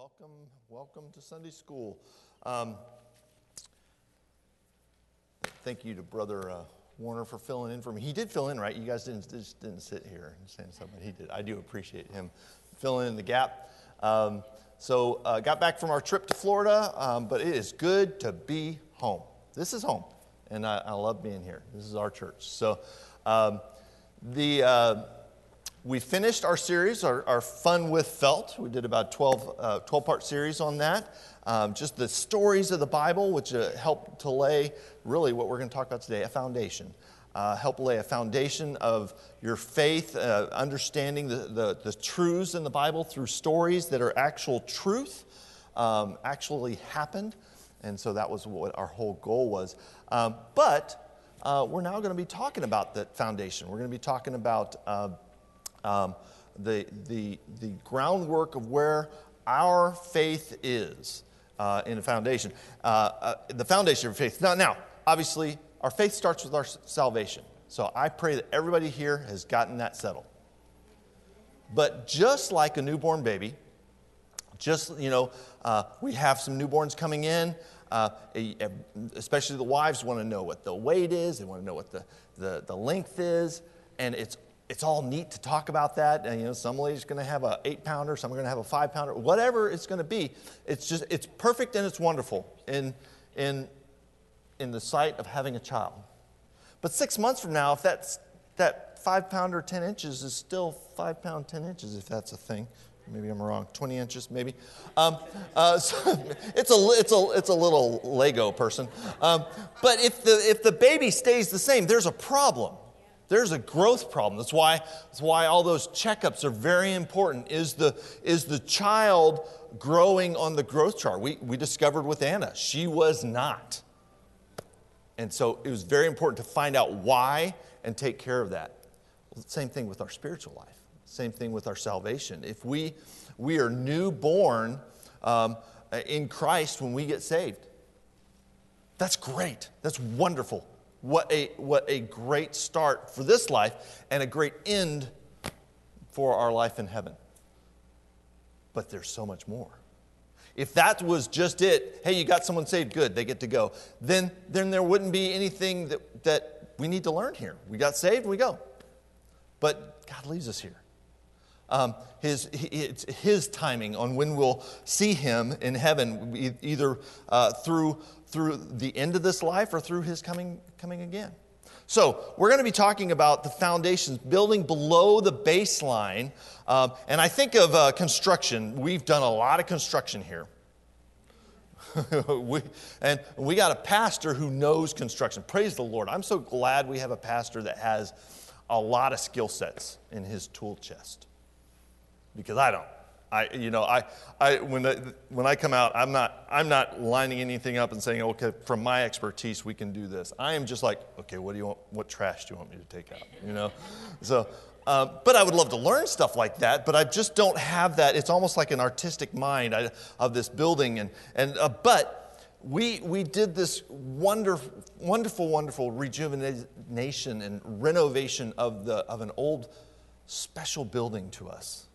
welcome, welcome to Sunday school. Um, thank you to Brother uh, Warner for filling in for me. He did fill in, right? You guys didn't just didn't sit here and say something. He did. I do appreciate him filling in the gap. Um, so, uh, got back from our trip to Florida, um, but it is good to be home. This is home, and I, I love being here. This is our church. So, um, the uh, we finished our series, our, our, Fun with Felt. We did about 12, uh, 12 part series on that. Um, just the stories of the Bible, which uh, help to lay really what we're going to talk about today a foundation. Uh, help lay a foundation of your faith, uh, understanding the, the, the, truths in the Bible through stories that are actual truth, um, actually happened. And so that was what our whole goal was. Um, but uh, we're now going to be talking about that foundation. We're going to be talking about uh, um, the, the, the groundwork of where our faith is uh, in a foundation. Uh, uh, the foundation of faith. Now, now, obviously, our faith starts with our salvation. So I pray that everybody here has gotten that settled. But just like a newborn baby, just, you know, uh, we have some newborns coming in. Uh, especially the wives want to know what the weight is, they want to know what the, the, the length is, and it's it's all neat to talk about that. And, you know, some lady's going to have a eight pounder, some are going to have a five pounder, whatever it's going to be. It's just, it's perfect and it's wonderful in, in, in the sight of having a child. But six months from now, if that's, that five pounder, 10 inches is still five pound, 10 inches, if that's a thing. Maybe I'm wrong. 20 inches, maybe. Um, uh, so it's, a, it's, a, it's a little Lego person. Um, but if the, if the baby stays the same, there's a problem. There's a growth problem. That's why, that's why all those checkups are very important. Is the, is the child growing on the growth chart? We, we discovered with Anna, she was not. And so it was very important to find out why and take care of that. Same thing with our spiritual life. Same thing with our salvation. If we, we are newborn um, in Christ when we get saved, that's great. That's wonderful. What a, what a great start for this life and a great end for our life in heaven. But there's so much more. If that was just it, hey, you got someone saved, good, they get to go, then, then there wouldn't be anything that, that we need to learn here. We got saved, we go. But God leaves us here. Um, his, it's his timing on when we'll see him in heaven, either uh, through through the end of this life or through his coming, coming again. So, we're going to be talking about the foundations, building below the baseline. Um, and I think of uh, construction. We've done a lot of construction here. we, and we got a pastor who knows construction. Praise the Lord. I'm so glad we have a pastor that has a lot of skill sets in his tool chest because I don't. I, you know, I, I, when, the, when I come out, I'm not, I'm not lining anything up and saying, okay, from my expertise, we can do this. I am just like, okay, what do you want, what trash do you want me to take out, you know? So, uh, but I would love to learn stuff like that, but I just don't have that. It's almost like an artistic mind of this building. And, and, uh, but we, we did this wonderful, wonderful, wonderful rejuvenation and renovation of, the, of an old special building to us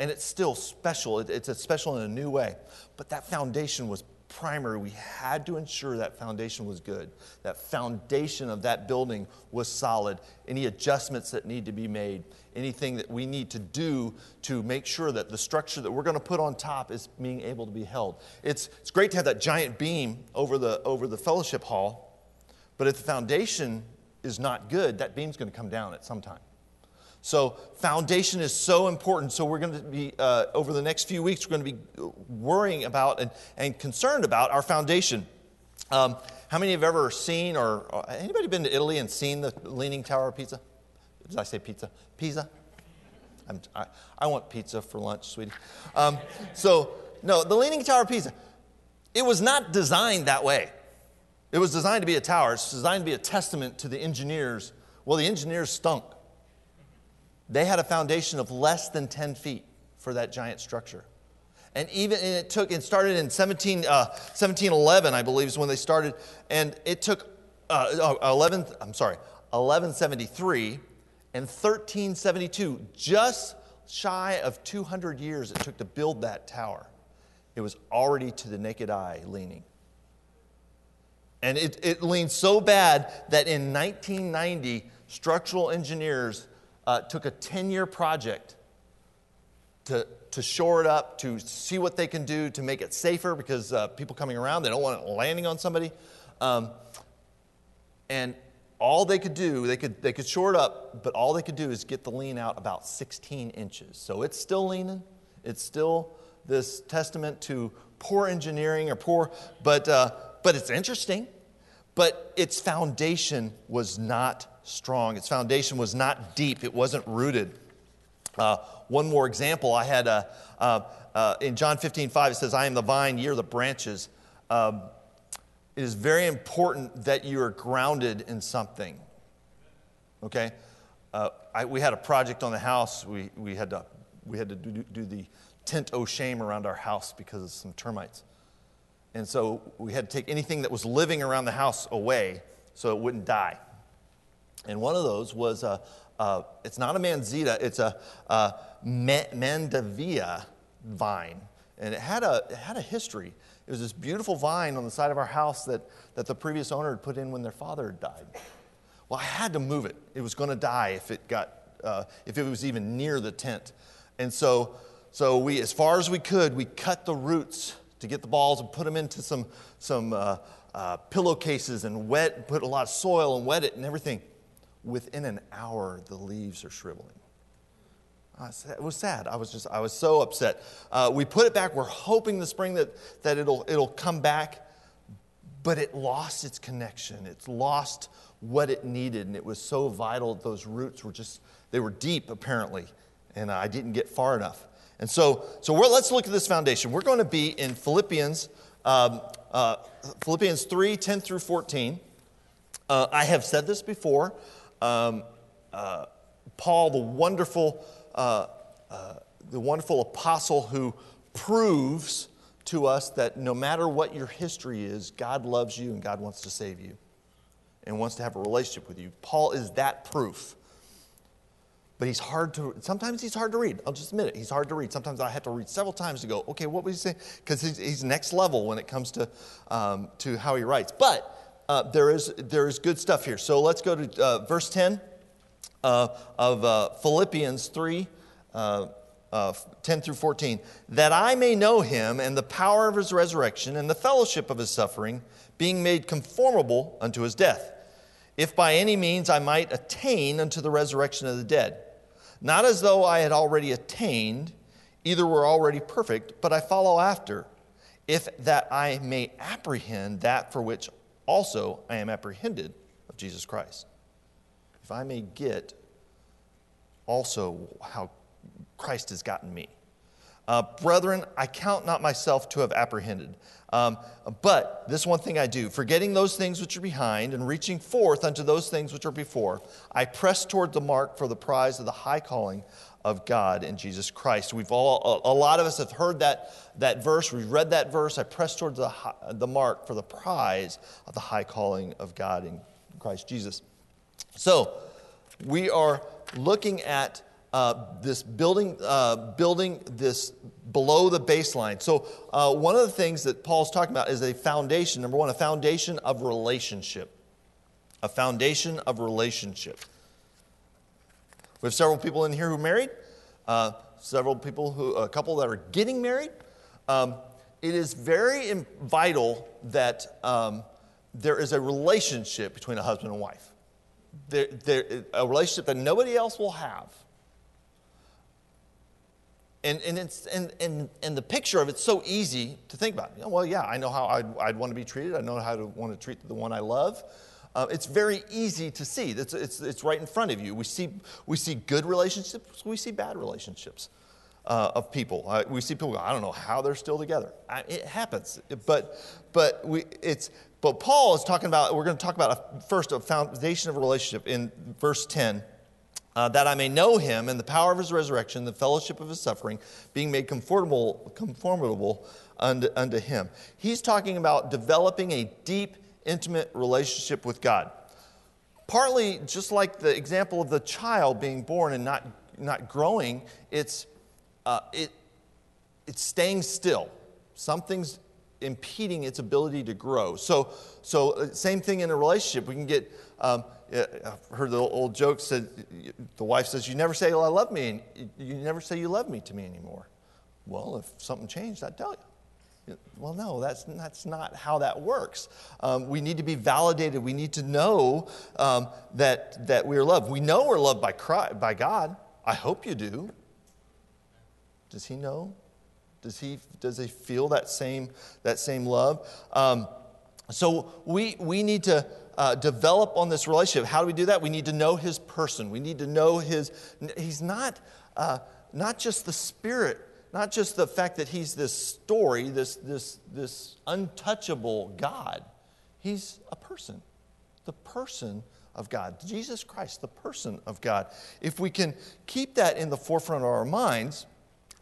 and it's still special. It's special in a new way. But that foundation was primary. We had to ensure that foundation was good. That foundation of that building was solid. Any adjustments that need to be made, anything that we need to do to make sure that the structure that we're going to put on top is being able to be held. It's, it's great to have that giant beam over the, over the fellowship hall, but if the foundation is not good, that beam's going to come down at some time. So, foundation is so important. So, we're going to be, uh, over the next few weeks, we're going to be worrying about and, and concerned about our foundation. Um, how many have ever seen or, or, anybody been to Italy and seen the Leaning Tower of Pizza? Did I say pizza? Pisa? I, I want pizza for lunch, sweetie. Um, so, no, the Leaning Tower of Pisa, it was not designed that way. It was designed to be a tower, it's designed to be a testament to the engineers. Well, the engineers stunk. They had a foundation of less than 10 feet for that giant structure. And even and it took, it started in 17, uh, 1711, I believe, is when they started. And it took uh, 11, I'm sorry, 1173 and 1372, just shy of 200 years it took to build that tower, it was already to the naked eye leaning. And it, it leaned so bad that in 1990, structural engineers uh, took a 10 year project to, to shore it up, to see what they can do to make it safer because uh, people coming around, they don't want it landing on somebody. Um, and all they could do, they could, they could shore it up, but all they could do is get the lean out about 16 inches. So it's still leaning. It's still this testament to poor engineering or poor, but, uh, but it's interesting. But its foundation was not strong. Its foundation was not deep. It wasn't rooted. Uh, one more example I had uh, uh, uh in John 15, 5, it says, I am the vine, ye are the branches. Um, it is very important that you are grounded in something. Okay? Uh, I, we had a project on the house. We, we had to, we had to do, do the tent o' shame around our house because of some termites. And so we had to take anything that was living around the house away so it wouldn't die. And one of those was a, a it's not a manzita, it's a, a mandevilla vine. And it had, a, it had a history. It was this beautiful vine on the side of our house that, that the previous owner had put in when their father had died. Well, I had to move it. It was going to die if it got, uh, if it was even near the tent. And so, so we, as far as we could, we cut the roots to get the balls and put them into some, some uh, uh, pillowcases and wet, put a lot of soil and wet it and everything. Within an hour, the leaves are shriveling. It was sad. I was just, I was so upset. Uh, we put it back. We're hoping the spring that, that it'll, it'll come back, but it lost its connection. It's lost what it needed, and it was so vital. Those roots were just, they were deep, apparently, and I didn't get far enough. And so, so let's look at this foundation. We're going to be in Philippians, um, uh, Philippians 3 10 through 14. Uh, I have said this before. Um, uh, Paul, the wonderful, uh, uh, the wonderful apostle who proves to us that no matter what your history is, God loves you and God wants to save you and wants to have a relationship with you. Paul is that proof. But he's hard to sometimes he's hard to read. I'll just admit it. He's hard to read. Sometimes i have to read several times to go okay what was he saying? Because he's, he's, next level when it comes to, um, to how he writes. But uh, there, is, there is good stuff here. So let's go to uh, verse 10 uh, of uh, philippians 3 uh, uh, 10 through 14 that i may know him and the power of his resurrection and the fellowship of his suffering being made conformable unto his death if by any means i might attain unto the resurrection of the dead. Not as though I had already attained, either were already perfect, but I follow after, if that I may apprehend that for which also I am apprehended of Jesus Christ. If I may get also how Christ has gotten me. Uh, brethren, I count not myself to have apprehended. Um, but this one thing I do, forgetting those things which are behind and reaching forth unto those things which are before, I press toward the mark for the prize of the high calling of God in Jesus Christ. We've all, a, lot of us have heard that, that verse. We've read that verse. I press towards the, the mark for the prize of the high calling of God in Christ Jesus. So we are looking at uh, this building, uh, building this below the baseline. So, uh, one of the things that Paul's talking about is a foundation. Number one, a foundation of relationship. A foundation of relationship. We have several people in here who married, uh, several people who, a couple that are getting married. Um, it is very vital that um, there is a relationship between a husband and wife. There, there, a relationship that nobody else will have. And, and, it's, and, and, and the picture of it's so easy to think about. You know, well, yeah, I know how I'd, I'd, want to be treated. I know how to want to treat the one I love. Uh, it's very easy to see. It's, it's, it's right in front of you. We see, we see good relationships, we see bad relationships uh, of people. Uh, we see people, go, I don't know how they're still together. I, it happens. But, but, we, it's, but Paul is talking about, we're going to talk about a, first a foundation of a relationship in verse 10 uh, that I may know him and the power of his resurrection, the fellowship of his suffering, being made conformable, conformable unto, unto him. He's talking about developing a deep, intimate relationship with God. Partly just like the example of the child being born and not not growing, it's, uh, it, it's staying still. Something's impeding its ability to grow. So, so uh, same thing in a relationship. We can get, um, I've heard the old joke said, the wife says, you never say I love me, and you never say you love me to me anymore. Well, if something changed, I'd tell you. Well, no, that's, that's not how that works. Um, we need to be validated. We need to know um, that, that we are loved. We know we're loved by, Christ, by God. I hope you do. Does he know? Does he, does he feel that same, that same love? Um, so we, we need to uh, develop on this relationship. How do we do that? We need to know his person. We need to know his, he's not, uh, not just the spirit, not just the fact that he's this story, this, this, this untouchable God. He's a person, the person of God. Jesus Christ, the person of God. If we can keep that in the forefront of our minds,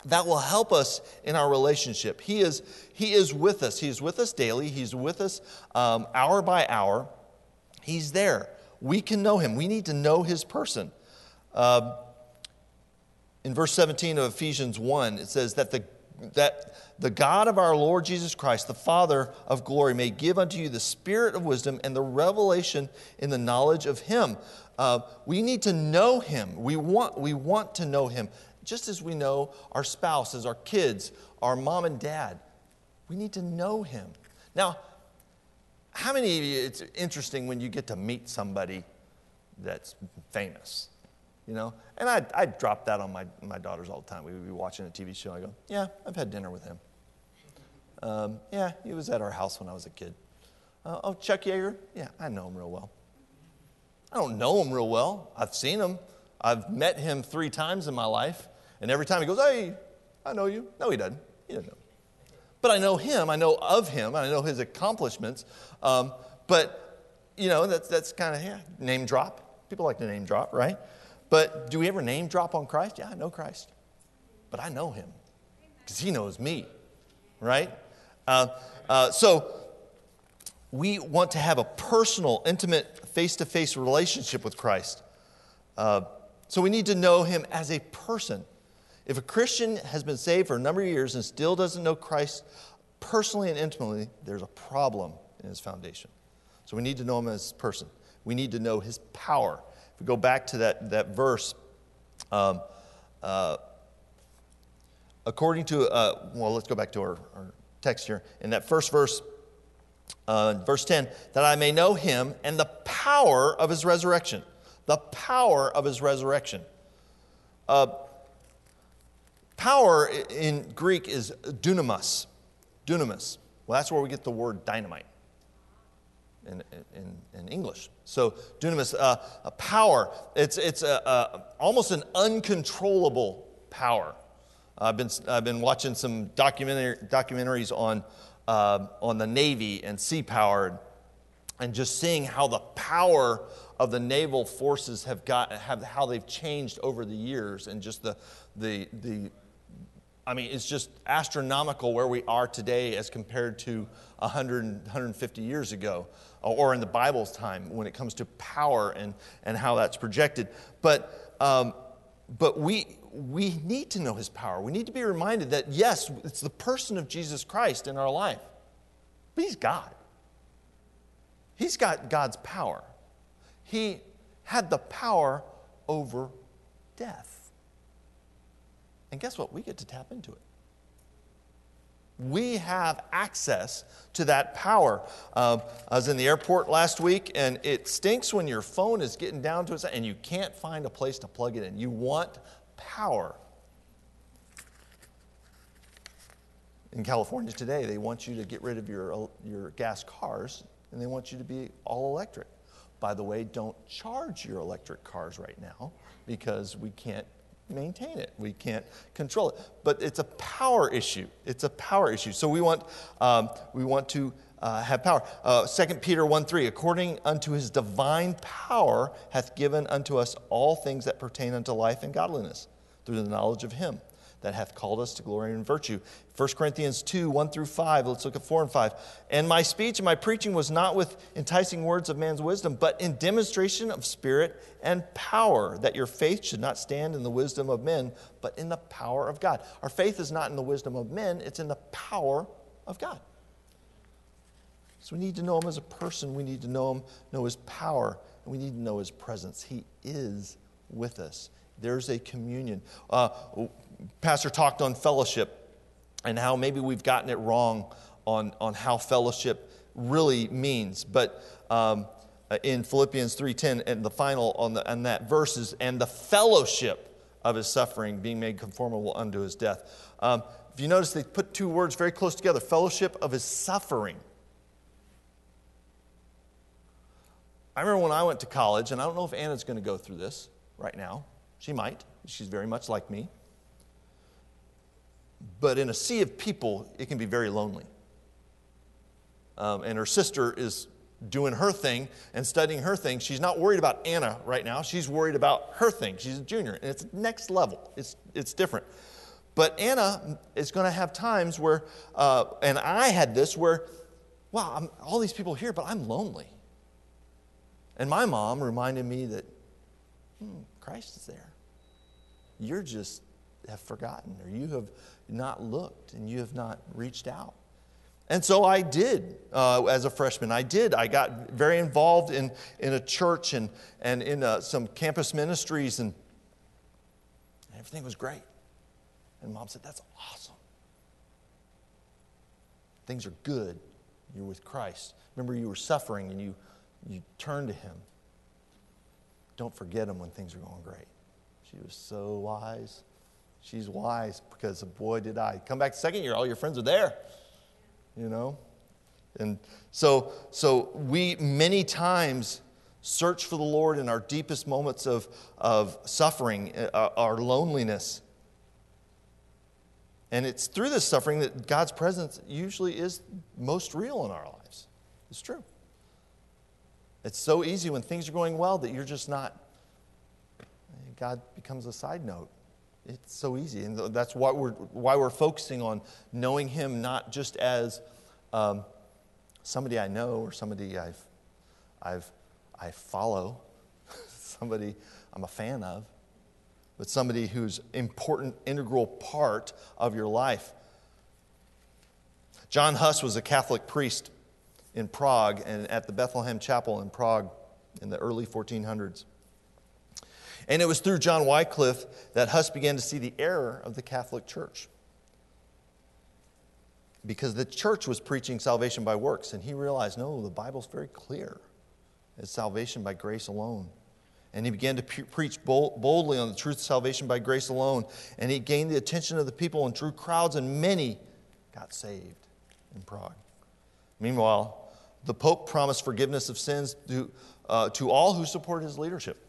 that will help us in our relationship. He is, he is with us. He is with us daily. He's with us um, hour by hour. He's there. We can know him. We need to know his person. Um, in verse 17 of Ephesians 1, it says that the, that the God of our Lord Jesus Christ, the Father of glory, may give unto you the spirit of wisdom and the revelation in the knowledge of him. Uh, we need to know him. We want, we want to know him just as we know our spouses, our kids, our mom and dad. We need to know him. Now, how many of you, it's interesting when you get to meet somebody that's famous, you know? And I, I drop that on my, my daughters all the time. We would be watching a TV show. I go, yeah, I've had dinner with him. Um, yeah, he was at our house when I was a kid. Uh, oh, Chuck Yeager? Yeah, I know him real well. I don't know him real well. I've seen him. I've met him three times in my life. And every time he goes, Hey, I know you. No, he doesn't. He doesn't know. But I know him. I know of him. I know his accomplishments. Um, but, you know, that's, that's kind of, yeah, name drop. People like to name drop, right? But do we ever name drop on Christ? Yeah, I know Christ. But I know him because he knows me, right? Uh, uh, so we want to have a personal, intimate, face to face relationship with Christ. Uh, so we need to know him as a person. If a Christian has been saved for a number of years and still doesn't know Christ personally and intimately, there's a problem in his foundation. So we need to know him as a person. We need to know his power. If we go back to that, that verse, um, uh, according to, uh, well, let's go back to our, our, text here. In that first verse, uh, verse 10, that I may know him and the power of his resurrection. The power of his resurrection. Uh, Power in Greek is dunamis. Dunamis. Well, that's where we get the word dynamite in, in, in English. So, dunamis, uh, a power. It's, it's a, a, almost an uncontrollable power. I've been, I've been watching some documentary, documentaries on, uh, on the Navy and sea power and just seeing how the power of the naval forces have got, have, how they've changed over the years and just the, the, the I mean, it's just astronomical where we are today as compared to 100, 150 years ago, or in the Bible's time when it comes to power and, and how that's projected. But, um, but we, we need to know his power. We need to be reminded that, yes, it's the person of Jesus Christ in our life, but he's God. He's got God's power. He had the power over death. And guess what? We get to tap into it. We have access to that power. Uh, I was in the airport last week, and it stinks when your phone is getting down to it and you can't find a place to plug it in. You want power. In California today, they want you to get rid of your, your gas cars and they want you to be all electric. By the way, don't charge your electric cars right now because we can't maintain it. We can't control it. But it's a power issue. It's a power issue. So we want, um, we want to uh, have power. Uh, 2 Peter 1 3, according unto his divine power hath given unto us all things that pertain unto life and godliness through the knowledge of him that hath called us to glory and virtue. 1 Corinthians 2, 1 through 5. Let's look at 4 and 5. And my speech and my preaching was not with enticing words of man's wisdom, but in demonstration of spirit and power, that your faith should not stand in the wisdom of men, but in the power of God. Our faith is not in the wisdom of men, it's in the power of God. So we need to know him as a person. We need to know him, know his power, and we need to know his presence. He is with us. There's a communion. Uh, Pastor talked on fellowship and how maybe we've gotten it wrong on, on how fellowship really means. But um, in Philippians 3.10, and the final on, the, on that verse is, and the fellowship of his suffering being made conformable unto his death. Um, if you notice, they put two words very close together fellowship of his suffering. I remember when I went to college, and I don't know if Anna's going to go through this right now. She might. She's very much like me. But in a sea of people, it can be very lonely. Um, and her sister is doing her thing and studying her thing. She's not worried about Anna right now. She's worried about her thing. She's a junior, and it's next level. It's, it's different. But Anna is going to have times where, uh, and I had this where, wow, I'm, all these people here, but I'm lonely. And my mom reminded me that hmm, Christ is there. You're just have forgotten, or you have not looked, and you have not reached out. And so I did uh, as a freshman. I did. I got very involved in, in a church and, and in uh, some campus ministries, and everything was great. And mom said, That's awesome. Things are good. You're with Christ. Remember, you were suffering and you you turn to him. Don't forget him when things are going great. She was so wise. She's wise because boy did I. Come back second year, all your friends are there. You know? And so so we many times search for the Lord in our deepest moments of, of suffering, uh, our loneliness. And it's through this suffering that God's presence usually is most real in our lives. It's true. It's so easy when things are going well that you're just not, God becomes a side note. It's so easy. And that's why we're, why we're focusing on knowing Him not just as um, somebody I know or somebody I've, I've, I follow, somebody I'm a fan of, but somebody who's important, integral part of your life. John Huss was a Catholic priest in Prague and at the Bethlehem Chapel in Prague in the early 1400s. And it was through John Wycliffe that Huss began to see the error of the Catholic Church. Because the church was preaching salvation by works, and he realized no, the Bible's very clear. It's salvation by grace alone. And he began to pre- preach bold, boldly on the truth of salvation by grace alone. And he gained the attention of the people and drew crowds, and many got saved in Prague. Meanwhile, the Pope promised forgiveness of sins to, uh, to all who support his leadership.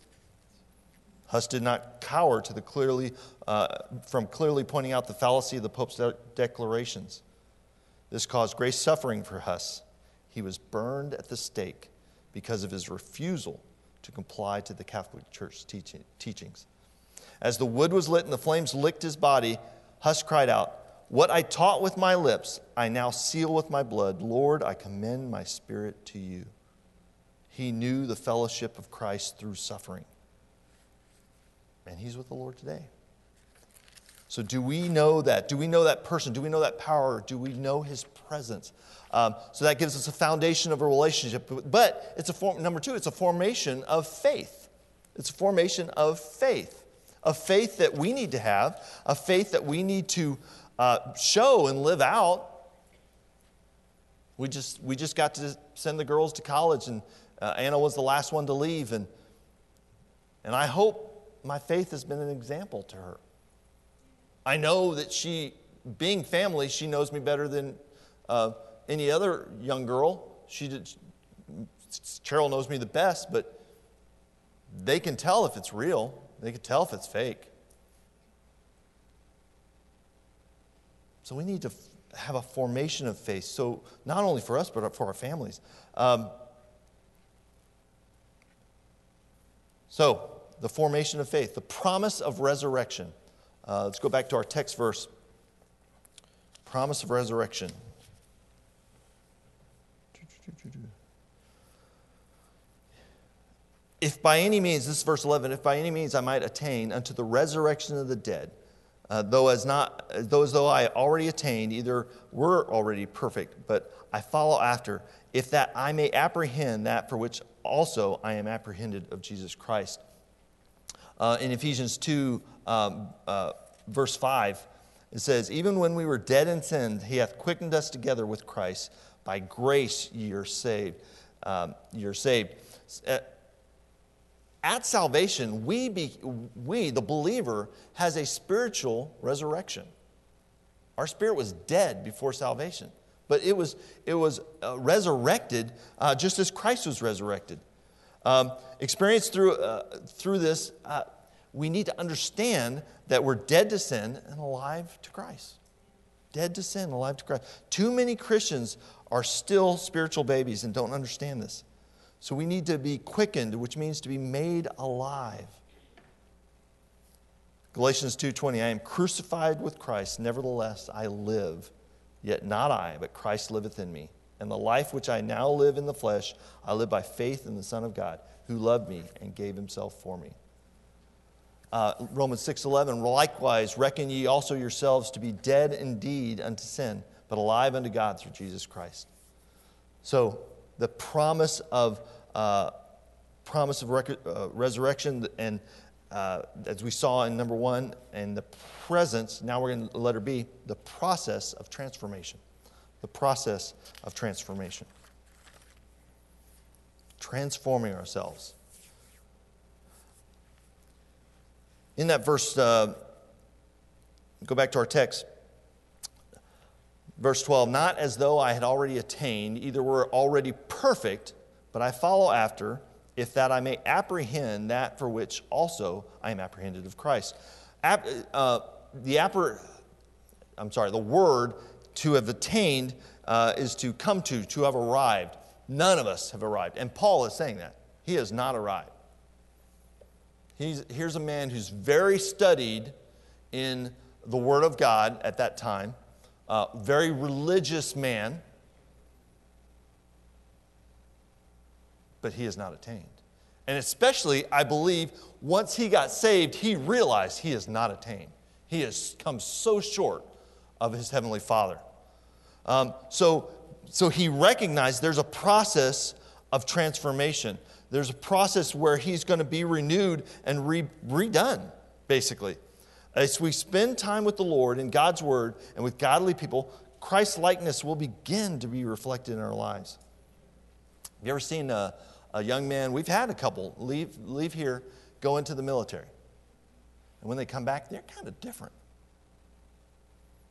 Huss did not cower to the clearly, uh, from clearly pointing out the fallacy of the Pope's de- declarations. This caused great suffering for Huss. He was burned at the stake because of his refusal to comply to the Catholic Church teaching, teachings. As the wood was lit and the flames licked his body, Huss cried out, what I taught with my lips, I now seal with my blood. Lord, I commend my spirit to you. He knew the fellowship of Christ through suffering. And he's with the Lord today. So, do we know that? Do we know that person? Do we know that power? Do we know his presence? Um, so, that gives us a foundation of a relationship. But it's a form, number two, it's a formation of faith. It's a formation of faith. A faith that we need to have, a faith that we need to uh, show and live out. We just, we just got to send the girls to college, and uh, Anna was the last one to leave. And, and I hope my faith has been an example to her. I know that she, being family, she knows me better than uh, any other young girl. She did, Cheryl knows me the best, but they can tell if it's real. They can tell if it's fake. So we need to have a formation of faith. So not only for us, but for our families. Um, so the formation of faith, the promise of resurrection. Uh, let's go back to our text verse promise of resurrection. If by any means, this is verse 11, if by any means I might attain unto the resurrection of the dead, uh, though as not though as though I already attained, either were already perfect, but I follow after, if that I may apprehend that for which also I am apprehended of Jesus Christ. Uh, in Ephesians 2, um, uh, verse 5, it says, Even when we were dead in sin, he hath quickened us together with Christ. By grace you're saved. Um, you're saved. Uh, at salvation, we, be, we, the believer, has a spiritual resurrection. Our spirit was dead before salvation, but it was, it was uh, resurrected uh, just as Christ was resurrected. Um, experience through, uh, through this, uh, we need to understand that we're dead to sin and alive to Christ. Dead to sin, alive to Christ. Too many Christians are still spiritual babies and don't understand this. So we need to be quickened, which means to be made alive. Galatians 2:20 I am crucified with Christ nevertheless I live yet not I but Christ liveth in me and the life which I now live in the flesh I live by faith in the son of God who loved me and gave himself for me. Uh, Romans 6:11 likewise reckon ye also yourselves to be dead indeed unto sin but alive unto God through Jesus Christ. So the promise of, uh, promise of rec- uh, resurrection, and uh, as we saw in number one, and the presence, now we're in letter B, the process of transformation. The process of transformation. Transforming ourselves. In that verse, uh, go back to our text. Verse 12, not as though I had already attained, either were already perfect, but I follow after, if that I may apprehend that for which also I am apprehended of Christ. Ap, uh, the appre, I'm sorry, the word to have attained uh, is to come to, to have arrived. None of us have arrived. And Paul is saying that. He has not arrived. He's, here's a man who's very studied in the Word of God at that time uh, very religious man, but he has not attained. And especially, I believe, once he got saved, he realized he has not attained. He has come so short of his heavenly Father. Um, so, so he recognized there's a process of transformation. There's a process where he's going to be renewed and re- redone, basically. As we spend time with the Lord in God's Word and with godly people, Christ's likeness will begin to be reflected in our lives. Have you ever seen a, a young man? We've had a couple leave, leave here, go into the military. And when they come back, they're kind of different.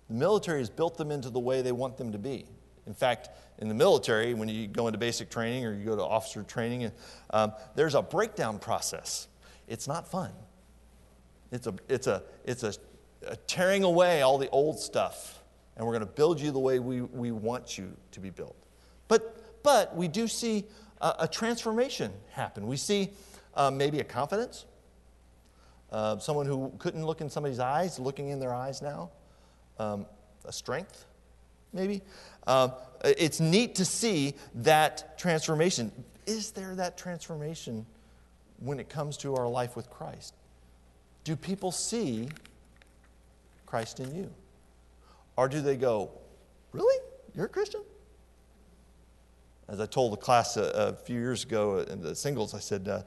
The military has built them into the way they want them to be. In fact, in the military, when you go into basic training or you go to officer training, um, there's a breakdown process. It's not fun. It's a, it's a, it's a, a tearing away all the old stuff, and we're going to build you the way we, we want you to be built. But, but we do see a, a transformation happen. We see uh, maybe a confidence, uh, someone who couldn't look in somebody's eyes, looking in their eyes now, um, a strength, maybe. Uh, it's neat to see that transformation. Is there that transformation when it comes to our life with Christ? Do people see Christ in you? Or do they go, Really? You're a Christian? As I told the class a, a few years ago in the singles, I said, uh,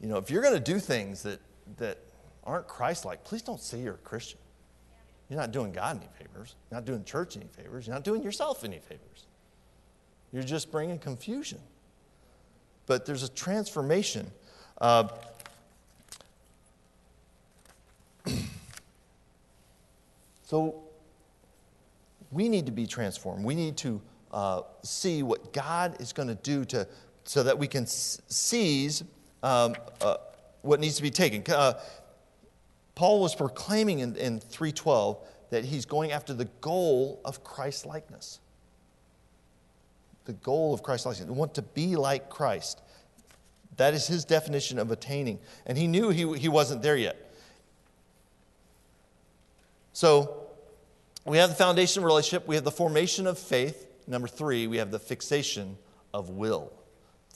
You know, if you're going to do things that, that aren't Christ like, please don't say you're a Christian. You're not doing God any favors. You're not doing church any favors. You're not doing yourself any favors. You're just bringing confusion. But there's a transformation. Uh, So we need to be transformed. We need to uh, see what God is going to do to, so that we can seize um, uh, what needs to be taken. Uh, Paul was proclaiming in, in 312 that he's going after the goal of Christ likeness. The goal of Christ likeness. We want to be like Christ. That is his definition of attaining. And he knew he, he wasn't there yet. So we have the foundation of relationship, we have the formation of faith. Number three, we have the fixation of will.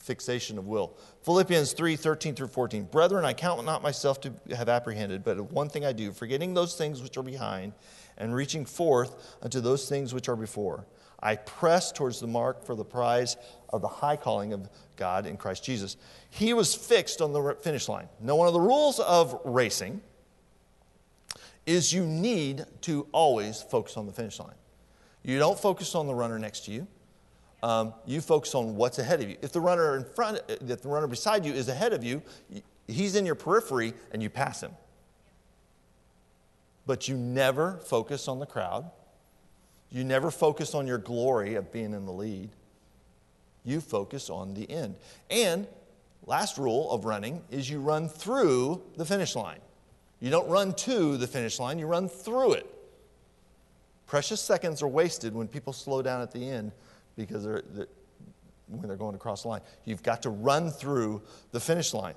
Fixation of will. Philippians 3 13 through 14. Brethren, I count not myself to have apprehended, but one thing I do, forgetting those things which are behind and reaching forth unto those things which are before. I press towards the mark for the prize of the high calling of God in Christ Jesus. He was fixed on the finish line. Now, one of the rules of racing is you need to always focus on the finish line. You don't focus on the runner next to you. Um, you focus on what's ahead of you. If the runner in front, if the runner beside you is ahead of you, he's in your periphery and you pass him. But you never focus on the crowd. You never focus on your glory of being in the lead. You focus on the end. And last rule of running is you run through the finish line. You don't run to the finish line, you run through it. Precious seconds are wasted when people slow down at the end because they're, they're, when they're going across the line. You've got to run through the finish line.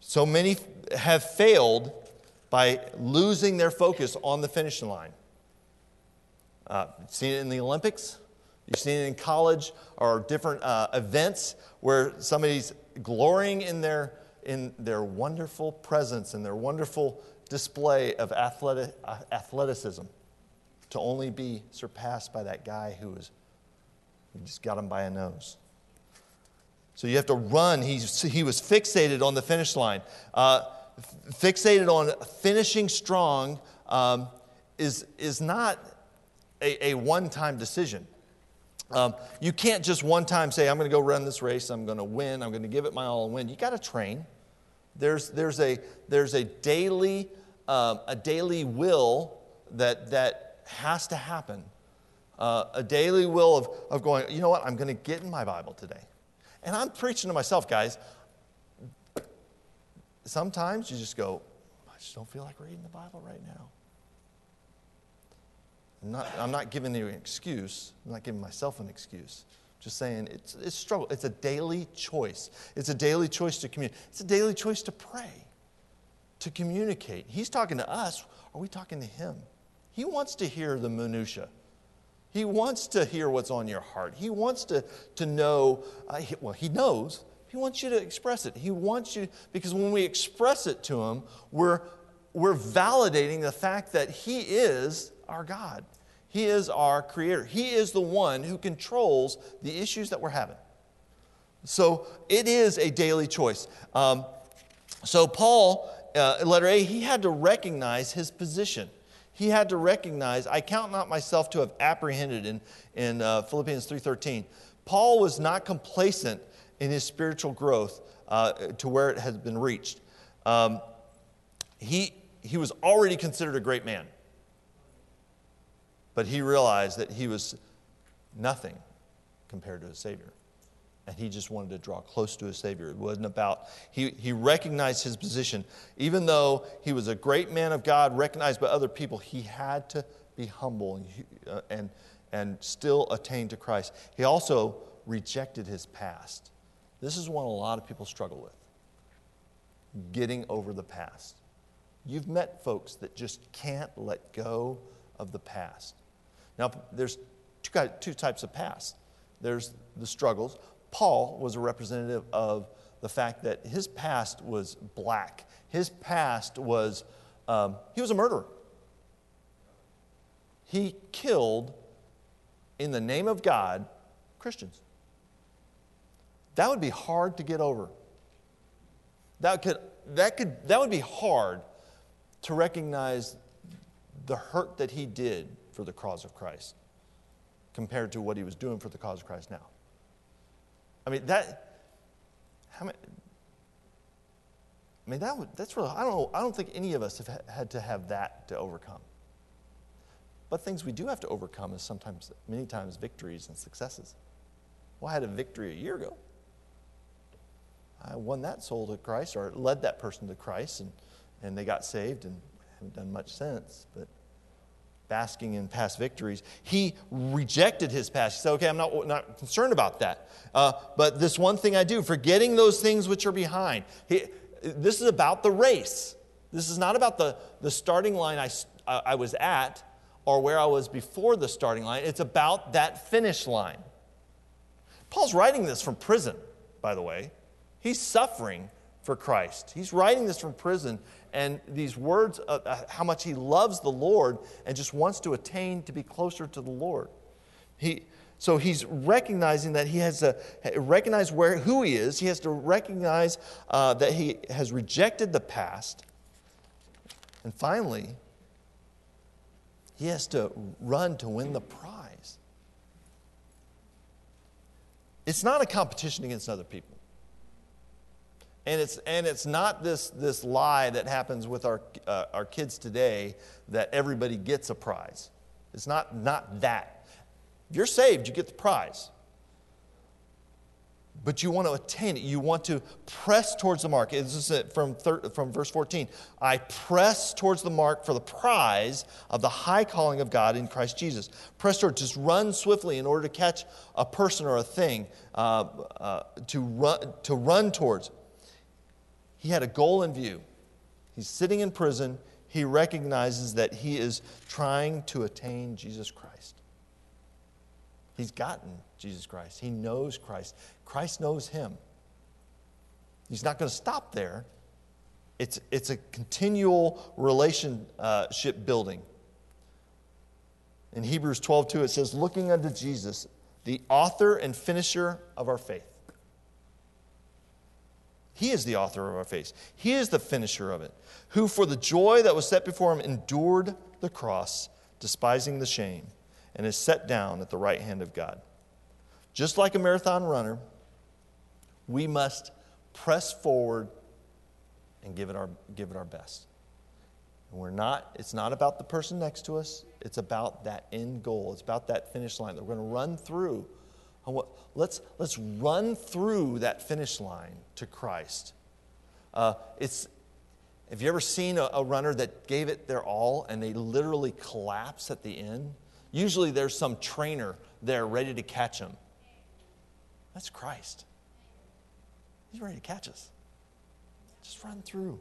So many have failed by losing their focus on the finish line. Uh, you've seen it in the Olympics, you've seen it in college or different uh, events where somebody's glorying in their, in their wonderful presence and their wonderful display of athletic, uh, athleticism to only be surpassed by that guy who is he just got him by a nose. So you have to run. He's, he was fixated on the finish line. Uh, fixated on finishing strong um, is, is not a, a one time decision. Um, you can't just one time say, I'm going to go run this race, I'm going to win, I'm going to give it my all and win. You got to train. There's, there's, a, there's a, daily, um, a daily will that, that has to happen. Uh, a daily will of, of going, you know what, I'm going to get in my Bible today. And I'm preaching to myself, guys sometimes you just go, I just don't feel like reading the Bible right now. I'm not, I'm not giving you an excuse. I'm not giving myself an excuse. Just saying it's, it's struggle. It's a daily choice. It's a daily choice to communicate. It's a daily choice to pray, to communicate. He's talking to us. Are we talking to him? He wants to hear the minutia. He wants to hear what's on your heart. He wants to, to know, uh, he, well, he knows, he wants you to express it. He wants you, because when we express it to Him, we're, we're validating the fact that He is our God. He is our Creator. He is the one who controls the issues that we're having. So it is a daily choice. Um, so, Paul, uh, letter A, he had to recognize his position. He had to recognize, I count not myself to have apprehended in, in uh, Philippians 3.13. Paul was not complacent in his spiritual growth uh, to where it has been reached. Um, he, he was already considered a great man, but he realized that he was nothing compared to his Savior. And he just wanted to draw close to his Savior. It wasn't about, he, he recognized his position. Even though he was a great man of God, recognized by other people, he had to be humble and, uh, and, and still attain to Christ. He also rejected his past. This is one a lot of people struggle with getting over the past. You've met folks that just can't let go of the past. Now, there's two, two types of past there's the struggles. Paul was a representative of the fact that his past was black. His past was, um, he was a murderer. He killed, in the name of God, Christians. That would be hard to get over. That, could, that, could, that would be hard to recognize the hurt that he did for the cause of Christ compared to what he was doing for the cause of Christ now. I mean, that, how many, I mean, that that's really, I don't I don't think any of us have had to have that to overcome. But things we do have to overcome is sometimes, many times, victories and successes. Well, I had a victory a year ago. I won that soul to Christ or led that person to Christ and, and they got saved and haven't done much since. But basking in past victories, he rejected his past. He said, okay, I'm not, not concerned about that. Uh, but this one thing I do, forgetting those things which are behind. He, this is about the race. This is not about the, the starting line I, I, I was at or where I was before the starting line. It's about that finish line. Paul's writing this from prison, by the way. He's suffering for Christ. He's writing this from prison, and these words, uh, uh, how much he loves the Lord and just wants to attain to be closer to the Lord. He, so he's recognizing that he has to recognize where, who he is. He has to recognize uh, that he has rejected the past. And finally, he has to run to win the prize. It's not a competition against other people. And it's, and it's not this, this lie that happens with our, uh, our kids today that everybody gets a prize. It's not, not that. If you're saved, you get the prize but you want to attain it. You want to press towards the mark. This is it from, thir- from verse 14. I press towards the mark for the prize of the high calling of God in Christ Jesus. Press towards, just run swiftly in order to catch a person or a thing uh, uh, to, run, to run towards. He had a goal in view. He's sitting in prison. He recognizes that he is trying to attain Jesus Christ. He's gotten Jesus Christ. He knows Christ. Christ knows him. He's not going to stop there. It's, it's a continual relationship building. In Hebrews 12, 2, it says, Looking unto Jesus, the author and finisher of our faith. He is the author of our faith. He is the finisher of it, who for the joy that was set before him endured the cross, despising the shame, and is set down at the right hand of God. Just like a marathon runner, we must press forward and give it our, give it our best. And we're not, it's not about the person next to us, it's about that end goal. It's about that finish line that we're going to run through. Let's, let's run through that finish line to Christ. Uh, it's, have you ever seen a, a runner that gave it their all and they literally collapse at the end? Usually there's some trainer there ready to catch them. That's Christ. He's ready to catch us. Just run through.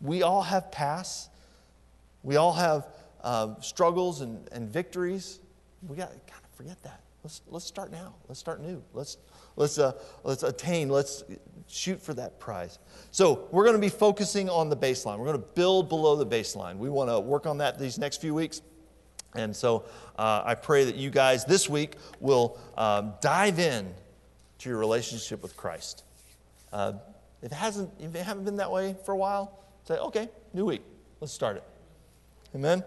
We all have pasts. We all have uh, struggles and, and victories. We got forget that. Let's, let's start now. Let's start new. Let's, let's, uh, let's attain. Let's shoot for that prize. So we're going to be focusing on the baseline. We're going to build below the baseline. We want to work on that these next few weeks. And so uh, I pray that you guys this week will um, dive in to your relationship with Christ. Uh, if it hasn't, if it haven't been that way for a while, say, okay, new week, let's start it. Amen.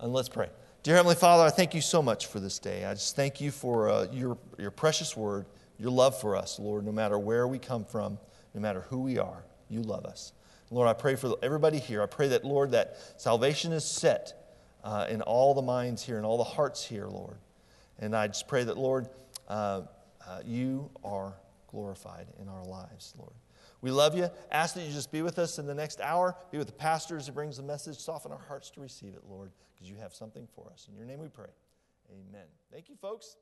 And let's pray. Dear Heavenly Father, I thank you so much for this day. I just thank you for uh, your, your precious word, your love for us, Lord, no matter where we come from, no matter who we are, you love us. Lord, I pray for everybody here. I pray that, Lord, that salvation is set uh, in all the minds here and all the hearts here, Lord. And I just pray that, Lord, uh, uh, you are glorified in our lives, Lord. We love you. Ask that you just be with us in the next hour. Be with the pastor as he brings the message. Soften our hearts to receive it, Lord, because you have something for us. In your name we pray. Amen. Thank you, folks.